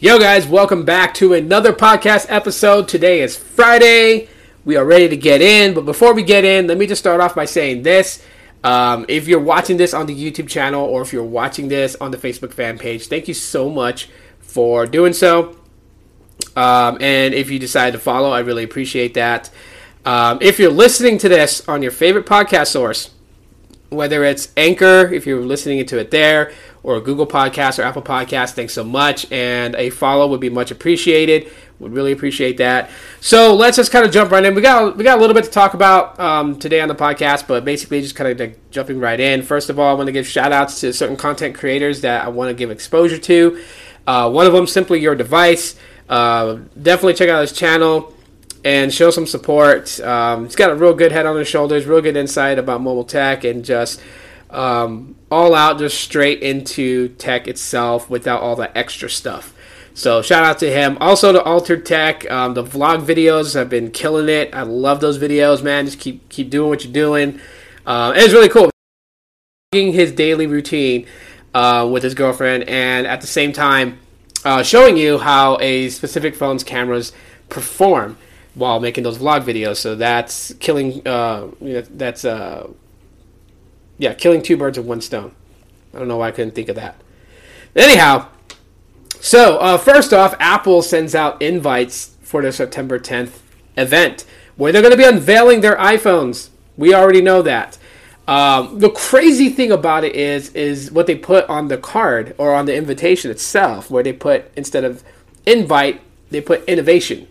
Yo, guys, welcome back to another podcast episode. Today is Friday. We are ready to get in, but before we get in, let me just start off by saying this. Um, if you're watching this on the YouTube channel or if you're watching this on the Facebook fan page, thank you so much for doing so. Um, and if you decide to follow, I really appreciate that. Um, if you're listening to this on your favorite podcast source, whether it's Anchor, if you're listening to it there, or Google Podcast or Apple Podcast, thanks so much. And a follow would be much appreciated. Would really appreciate that. So let's just kind of jump right in. We got we got a little bit to talk about um, today on the podcast, but basically just kind of like jumping right in. First of all, I want to give shout outs to certain content creators that I want to give exposure to. Uh, one of them, simply your device. Uh, definitely check out his channel and show some support. Um, he's got a real good head on his shoulders, real good insight about mobile tech, and just um, all out, just straight into tech itself without all the extra stuff. So shout out to him. Also to Altered Tech, um, the vlog videos have been killing it. I love those videos, man. Just keep keep doing what you're doing. Uh, it's really cool. His daily routine uh, with his girlfriend, and at the same time, uh, showing you how a specific phone's cameras perform while making those vlog videos. So that's killing. Uh, that's uh, yeah, killing two birds with one stone. I don't know why I couldn't think of that. Anyhow, so uh, first off, Apple sends out invites for their September 10th event where they're going to be unveiling their iPhones. We already know that. Um, the crazy thing about it is is what they put on the card or on the invitation itself, where they put instead of invite, they put innovation.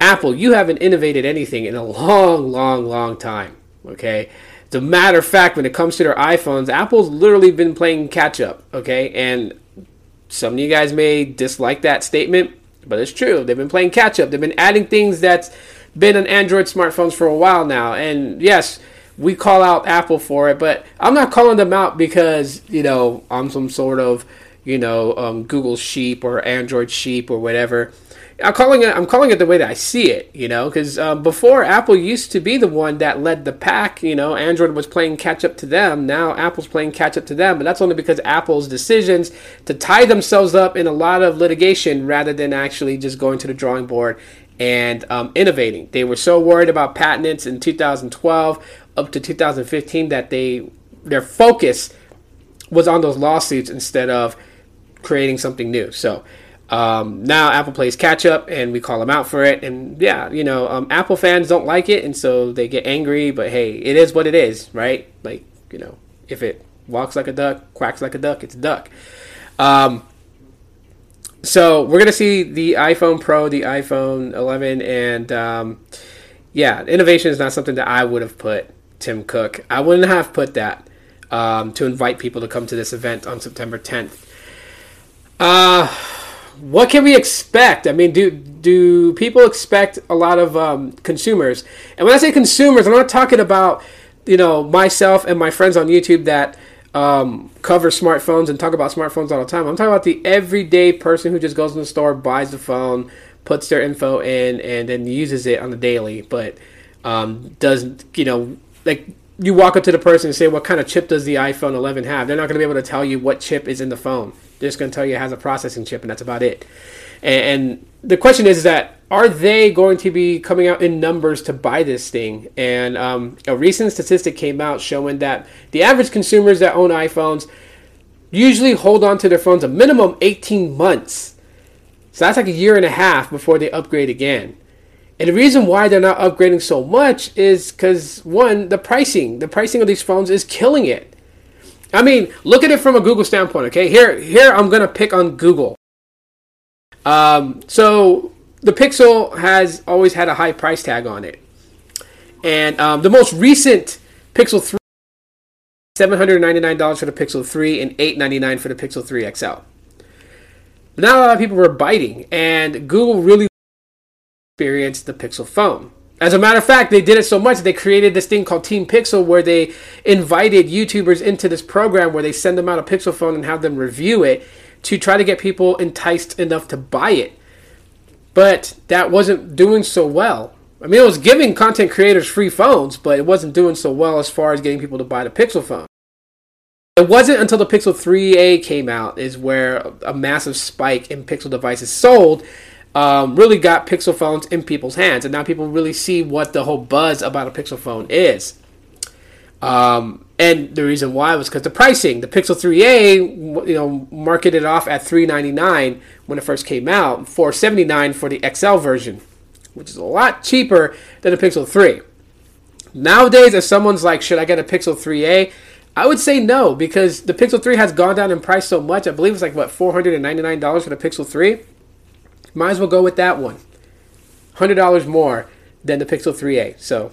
Apple, you haven't innovated anything in a long, long, long time. Okay. As a matter of fact, when it comes to their iPhones, Apple's literally been playing catch up. Okay. And some of you guys may dislike that statement, but it's true. They've been playing catch up. They've been adding things that's been on Android smartphones for a while now. And yes, we call out Apple for it, but I'm not calling them out because, you know, I'm some sort of, you know, um, Google sheep or Android sheep or whatever. I'm calling it. I'm calling it the way that I see it. You know, because um, before Apple used to be the one that led the pack. You know, Android was playing catch up to them. Now Apple's playing catch up to them, but that's only because Apple's decisions to tie themselves up in a lot of litigation rather than actually just going to the drawing board and um, innovating. They were so worried about patents in 2012 up to 2015 that they their focus was on those lawsuits instead of creating something new. So um, now Apple plays catch up, and we call them out for it. And yeah, you know, um, Apple fans don't like it, and so they get angry. But hey, it is what it is, right? Like you know, if it walks like a duck, quacks like a duck, it's a duck. Um, so we're gonna see the iPhone Pro, the iPhone 11, and um, yeah, innovation is not something that I would have put Tim Cook. I wouldn't have put that um, to invite people to come to this event on September 10th. Uh what can we expect? I mean, do do people expect a lot of um, consumers? And when I say consumers, I'm not talking about you know myself and my friends on YouTube that um, cover smartphones and talk about smartphones all the time. I'm talking about the everyday person who just goes in the store, buys the phone, puts their info in, and then uses it on the daily, but um, doesn't you know like you walk up to the person and say, "What kind of chip does the iPhone 11 have?" They're not going to be able to tell you what chip is in the phone. They're just going to tell you it has a processing chip, and that's about it. And, and the question is, is that are they going to be coming out in numbers to buy this thing? And um, a recent statistic came out showing that the average consumers that own iPhones usually hold on to their phones a minimum 18 months. So that's like a year and a half before they upgrade again. And the reason why they're not upgrading so much is because one, the pricing, the pricing of these phones is killing it. I mean, look at it from a Google standpoint. Okay, here, here I'm gonna pick on Google. Um, so the Pixel has always had a high price tag on it, and um, the most recent Pixel 3, $799 for the Pixel 3 and $899 for the Pixel 3 XL. Now a lot of people were biting, and Google really experienced the Pixel phone. As a matter of fact, they did it so much they created this thing called Team Pixel where they invited YouTubers into this program where they send them out a Pixel phone and have them review it to try to get people enticed enough to buy it. But that wasn't doing so well. I mean, it was giving content creators free phones, but it wasn't doing so well as far as getting people to buy the Pixel phone. it wasn't until the Pixel 3a came out is where a massive spike in Pixel devices sold um, really got Pixel phones in people's hands, and now people really see what the whole buzz about a Pixel phone is. Um, and the reason why was because the pricing. The Pixel 3a, you know, marketed off at 399 when it first came out, 479 for the XL version, which is a lot cheaper than the Pixel 3. Nowadays, if someone's like, should I get a Pixel 3a? I would say no because the Pixel 3 has gone down in price so much. I believe it's like what $499 for the Pixel 3. Might as well go with that one. $100 more than the Pixel 3a. So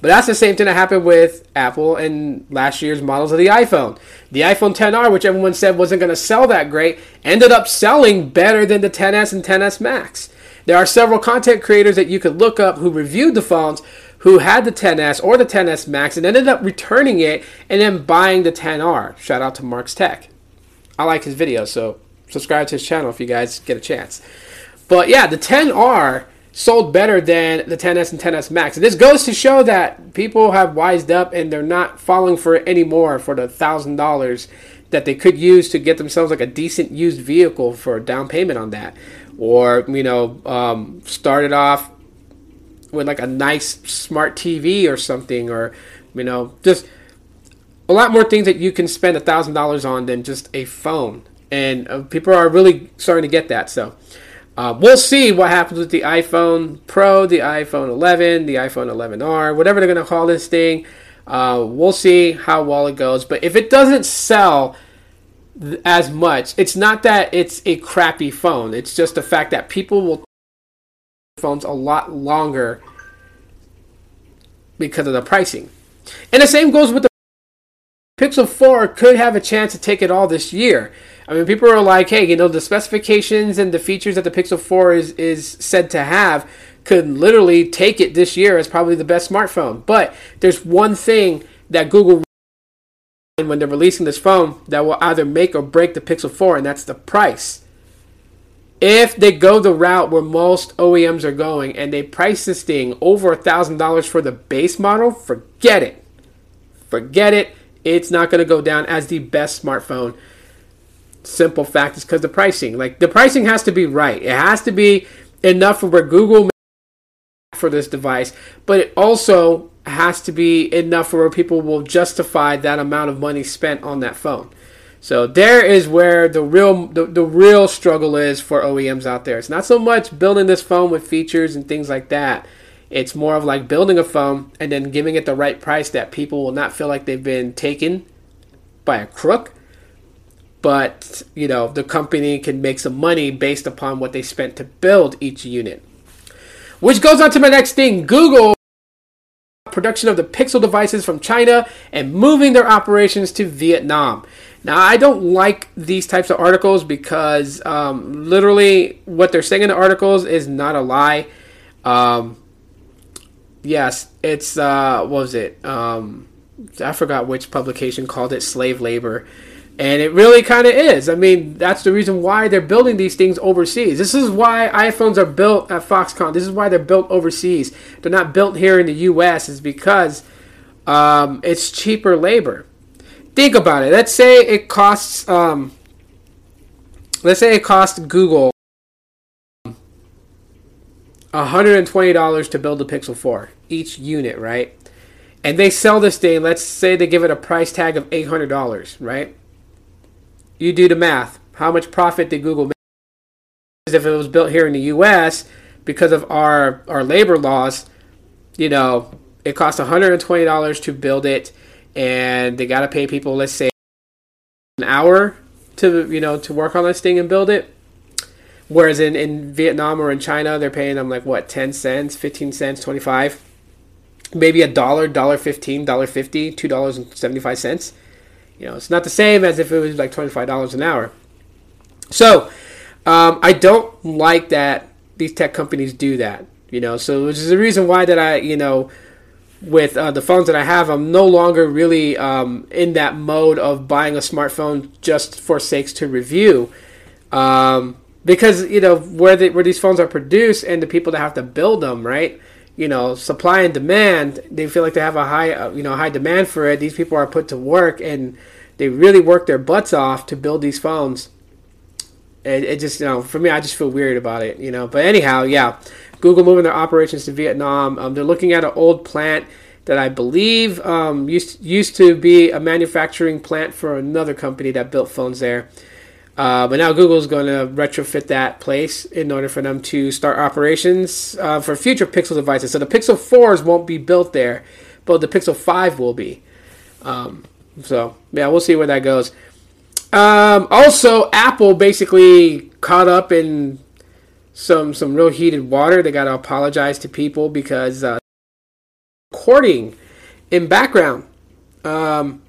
but that's the same thing that happened with Apple and last year's models of the iPhone. The iPhone 10R, which everyone said wasn't going to sell that great, ended up selling better than the 10s and 10s Max. There are several content creators that you could look up who reviewed the phones who had the 10s or the 10s Max and ended up returning it and then buying the 10R. Shout out to Mark's Tech. I like his videos, so subscribe to his channel if you guys get a chance. But yeah, the 10R sold better than the 10s and 10s Max. And this goes to show that people have wised up and they're not falling for it anymore for the thousand dollars that they could use to get themselves like a decent used vehicle for a down payment on that, or you know, um, started off with like a nice smart TV or something, or you know, just a lot more things that you can spend a thousand dollars on than just a phone. And uh, people are really starting to get that. So. Uh, we'll see what happens with the iPhone Pro, the iPhone 11, the iPhone 11R, whatever they're going to call this thing. Uh, we'll see how well it goes. But if it doesn't sell th- as much, it's not that it's a crappy phone. It's just the fact that people will phones a lot longer because of the pricing. And the same goes with the Pixel 4 could have a chance to take it all this year. I mean, people are like, hey, you know, the specifications and the features that the Pixel 4 is, is said to have could literally take it this year as probably the best smartphone. But there's one thing that Google when they're releasing this phone that will either make or break the Pixel 4, and that's the price. If they go the route where most OEMs are going and they price this thing over a $1,000 for the base model, forget it. Forget it. It's not going to go down as the best smartphone simple fact is because the pricing. Like the pricing has to be right. It has to be enough for where Google for this device, but it also has to be enough for where people will justify that amount of money spent on that phone. So there is where the real the, the real struggle is for OEMs out there. It's not so much building this phone with features and things like that. It's more of like building a phone and then giving it the right price that people will not feel like they've been taken by a crook but you know the company can make some money based upon what they spent to build each unit. Which goes on to my next thing Google production of the Pixel devices from China and moving their operations to Vietnam. Now, I don't like these types of articles because um, literally what they're saying in the articles is not a lie. Um, yes, it's, uh, what was it? Um, I forgot which publication called it slave labor. And it really kind of is. I mean, that's the reason why they're building these things overseas. This is why iPhones are built at Foxconn. This is why they're built overseas. They're not built here in the U.S. is because um, it's cheaper labor. Think about it. Let's say it costs. Um, let's say it costs Google $120 to build a Pixel 4 each unit, right? And they sell this thing. Let's say they give it a price tag of $800, right? you do the math. How much profit did Google make? If it was built here in the U.S., because of our our labor laws, you know, it costs $120 to build it, and they got to pay people, let's say, an hour to you know to work on this thing and build it. Whereas in, in Vietnam or in China, they're paying them like what, 10 cents, 15 cents, 25, maybe a dollar, dollar 15, dollar 50, $2.75 you know, it's not the same as if it was like twenty five dollars an hour. So, um, I don't like that these tech companies do that. You know, so which is the reason why that I, you know, with uh, the phones that I have, I'm no longer really um, in that mode of buying a smartphone just for sakes to review. Um, because you know where the, where these phones are produced and the people that have to build them, right? you know, supply and demand. They feel like they have a high, uh, you know, high demand for it. These people are put to work, and they really work their butts off to build these phones. It, it just, you know, for me, I just feel weird about it, you know. But anyhow, yeah, Google moving their operations to Vietnam. Um, they're looking at an old plant that I believe um, used used to be a manufacturing plant for another company that built phones there. Uh, but now Google's going to retrofit that place in order for them to start operations uh, for future Pixel devices. So the Pixel 4s won't be built there, but the Pixel 5 will be. Um, so yeah, we'll see where that goes. Um, also, Apple basically caught up in some some real heated water. They got to apologize to people because uh, recording in background. Um,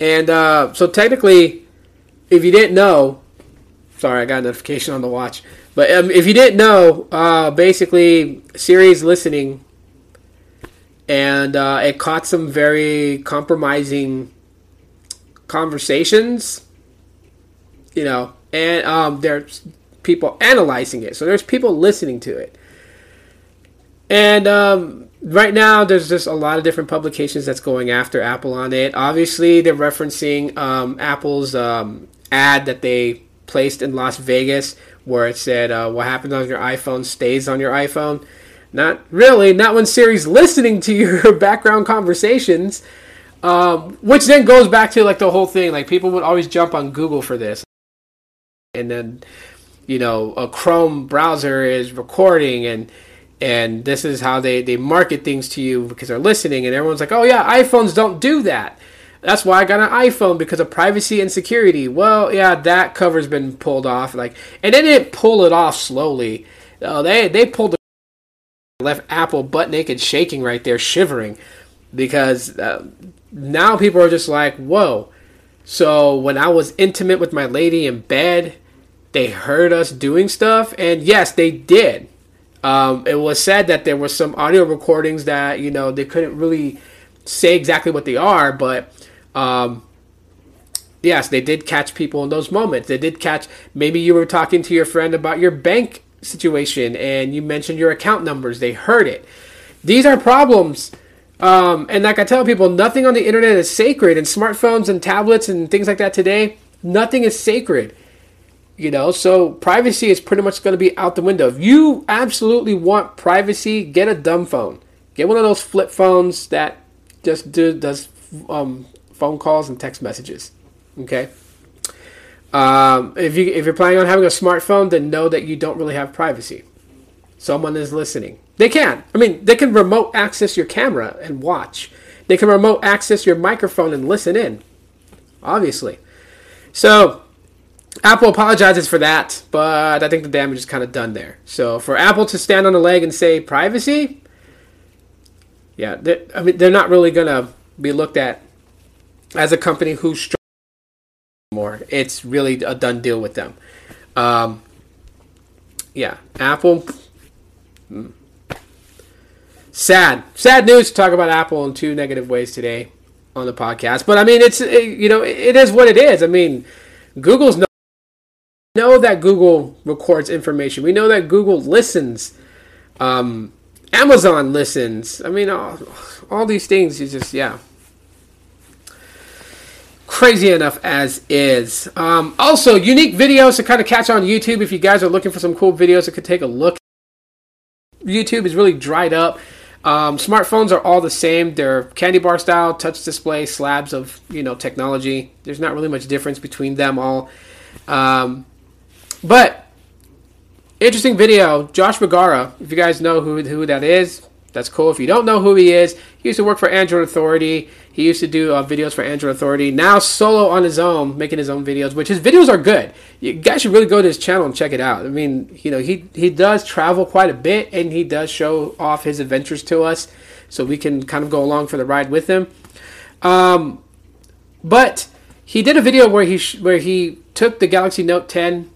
and uh, so technically, if you didn't know, sorry, I got a notification on the watch. But um, if you didn't know, uh, basically Siri's listening, and uh, it caught some very compromising conversations. You know, and um, there's people analyzing it, so there's people listening to it. And um, right now, there's just a lot of different publications that's going after Apple on it. Obviously, they're referencing um, Apple's um, ad that they placed in Las Vegas, where it said, uh, "What happens on your iPhone stays on your iPhone." Not really. Not when Siri's listening to your background conversations. Um, which then goes back to like the whole thing. Like people would always jump on Google for this, and then you know a Chrome browser is recording and and this is how they, they market things to you because they're listening and everyone's like oh yeah iphones don't do that. That's why i got an iphone because of privacy and security. Well yeah that cover's been pulled off. Like and they didn't pull it off slowly. Uh, they they pulled the left apple butt naked shaking right there shivering. Because uh, now people are just like whoa. So when i was intimate with my lady in bed they heard us doing stuff and yes they did um, it was said that there were some audio recordings that you know they couldn't really say exactly what they are, but um, yes, they did catch people in those moments. They did catch. Maybe you were talking to your friend about your bank situation and you mentioned your account numbers. They heard it. These are problems. Um, and like I tell people, nothing on the internet is sacred. And smartphones and tablets and things like that today, nothing is sacred. You know, so privacy is pretty much going to be out the window. If you absolutely want privacy, get a dumb phone. Get one of those flip phones that just do, does um, phone calls and text messages. Okay. Um, if you if you're planning on having a smartphone, then know that you don't really have privacy. Someone is listening. They can. I mean, they can remote access your camera and watch. They can remote access your microphone and listen in. Obviously. So Apple apologizes for that, but I think the damage is kind of done there. So for Apple to stand on the leg and say privacy, yeah, I mean they're not really gonna be looked at as a company who's more. It's really a done deal with them. Um, yeah, Apple. Hmm. Sad, sad news to talk about Apple in two negative ways today on the podcast. But I mean, it's you know it is what it is. I mean, Google's no know that Google records information. We know that Google listens. Um, Amazon listens. I mean, all, all these things is just, yeah. Crazy enough as is. Um, also, unique videos to kind of catch on YouTube. If you guys are looking for some cool videos, you could take a look. YouTube is really dried up. Um, smartphones are all the same. They're candy bar style, touch display, slabs of you know technology. There's not really much difference between them all. Um, but interesting video. Josh Vergara, if you guys know who who that is, that's cool. If you don't know who he is, he used to work for Android Authority. He used to do uh, videos for Android Authority. Now solo on his own, making his own videos, which his videos are good. You guys should really go to his channel and check it out. I mean, you know, he he does travel quite a bit, and he does show off his adventures to us, so we can kind of go along for the ride with him. Um, but he did a video where he sh- where he took the Galaxy Note 10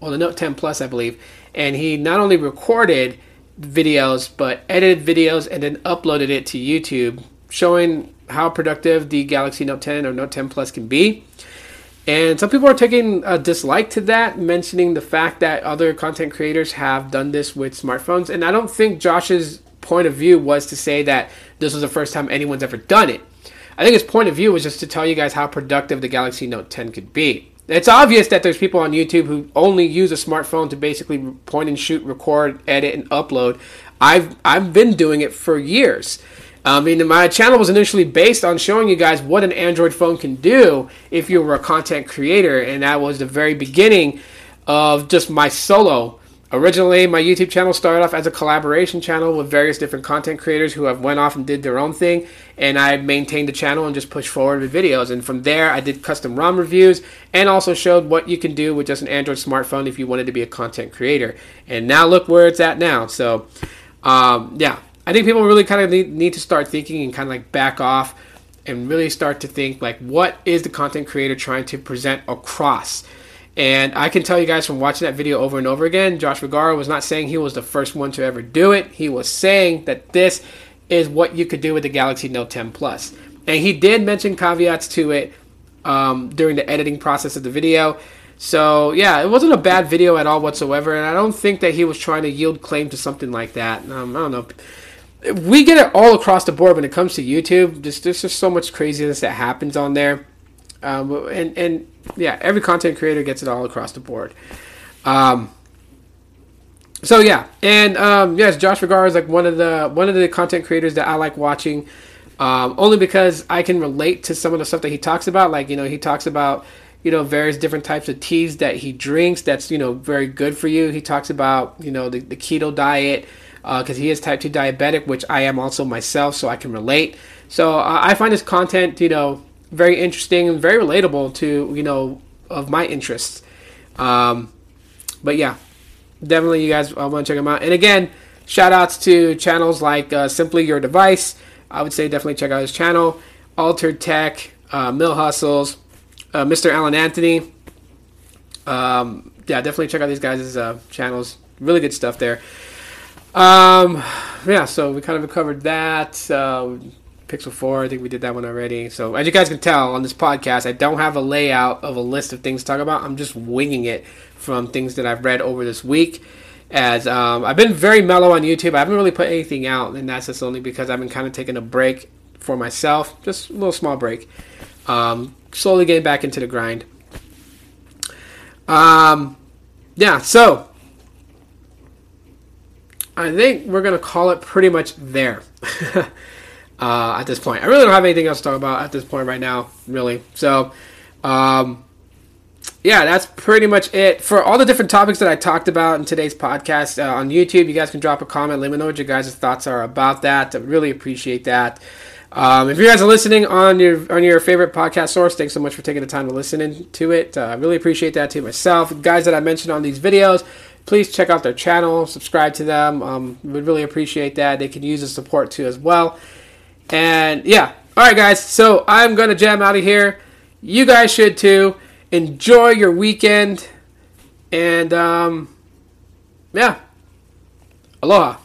well, the Note 10 Plus, I believe, and he not only recorded videos but edited videos and then uploaded it to YouTube, showing how productive the Galaxy Note 10 or Note 10 Plus can be. And some people are taking a dislike to that, mentioning the fact that other content creators have done this with smartphones. And I don't think Josh's point of view was to say that this was the first time anyone's ever done it. I think his point of view was just to tell you guys how productive the Galaxy Note 10 could be. It's obvious that there's people on YouTube who only use a smartphone to basically point and shoot, record, edit, and upload. I've I've been doing it for years. I mean, my channel was initially based on showing you guys what an Android phone can do if you were a content creator, and that was the very beginning of just my solo. Originally, my YouTube channel started off as a collaboration channel with various different content creators who have went off and did their own thing, and I maintained the channel and just pushed forward with videos. And from there, I did custom ROM reviews and also showed what you can do with just an Android smartphone if you wanted to be a content creator. And now look where it's at now. So, um, yeah, I think people really kind of need, need to start thinking and kind of like back off and really start to think like what is the content creator trying to present across. And I can tell you guys from watching that video over and over again, Josh Vergara was not saying he was the first one to ever do it. He was saying that this is what you could do with the Galaxy Note 10 Plus. And he did mention caveats to it um, during the editing process of the video. So yeah, it wasn't a bad video at all whatsoever, and I don't think that he was trying to yield claim to something like that. Um, I don't know we get it all across the board when it comes to YouTube. There's just so much craziness that happens on there, um, and and yeah, every content creator gets it all across the board. Um, so yeah, and um, yes, Josh Vergara is like one of the one of the content creators that I like watching, um, only because I can relate to some of the stuff that he talks about. Like you know, he talks about you know various different types of teas that he drinks that's you know very good for you. He talks about you know the, the keto diet because uh, he is type 2 diabetic, which I am also myself, so I can relate. So uh, I find his content, you know, very interesting and very relatable to, you know, of my interests. Um, but yeah, definitely you guys uh, want to check them out. And again, shout outs to channels like uh, Simply Your Device. I would say definitely check out his channel. Altered Tech, uh, Mill Hustles, uh, Mr. Alan Anthony. Um, yeah, definitely check out these guys' channels. Really good stuff there. Um, yeah, so we kind of covered that. Pixel 4, I think we did that one already. So, as you guys can tell on this podcast, I don't have a layout of a list of things to talk about. I'm just winging it from things that I've read over this week. As um, I've been very mellow on YouTube, I haven't really put anything out, and that's just only because I've been kind of taking a break for myself, just a little small break. Um, slowly getting back into the grind. Um, yeah, so I think we're gonna call it pretty much there. uh, at this point, I really don't have anything else to talk about at this point right now, really. So, um, yeah, that's pretty much it for all the different topics that I talked about in today's podcast uh, on YouTube. You guys can drop a comment, let me know what your guys' thoughts are about that. I really appreciate that. Um, if you guys are listening on your on your favorite podcast source, thanks so much for taking the time to listen to it. Uh, I really appreciate that to myself, guys that I mentioned on these videos please check out their channel, subscribe to them. Um, would really appreciate that. They can use the support too as well. And yeah, all right, guys. So I'm gonna jam out of here. You guys should too. Enjoy your weekend, and um, yeah, aloha.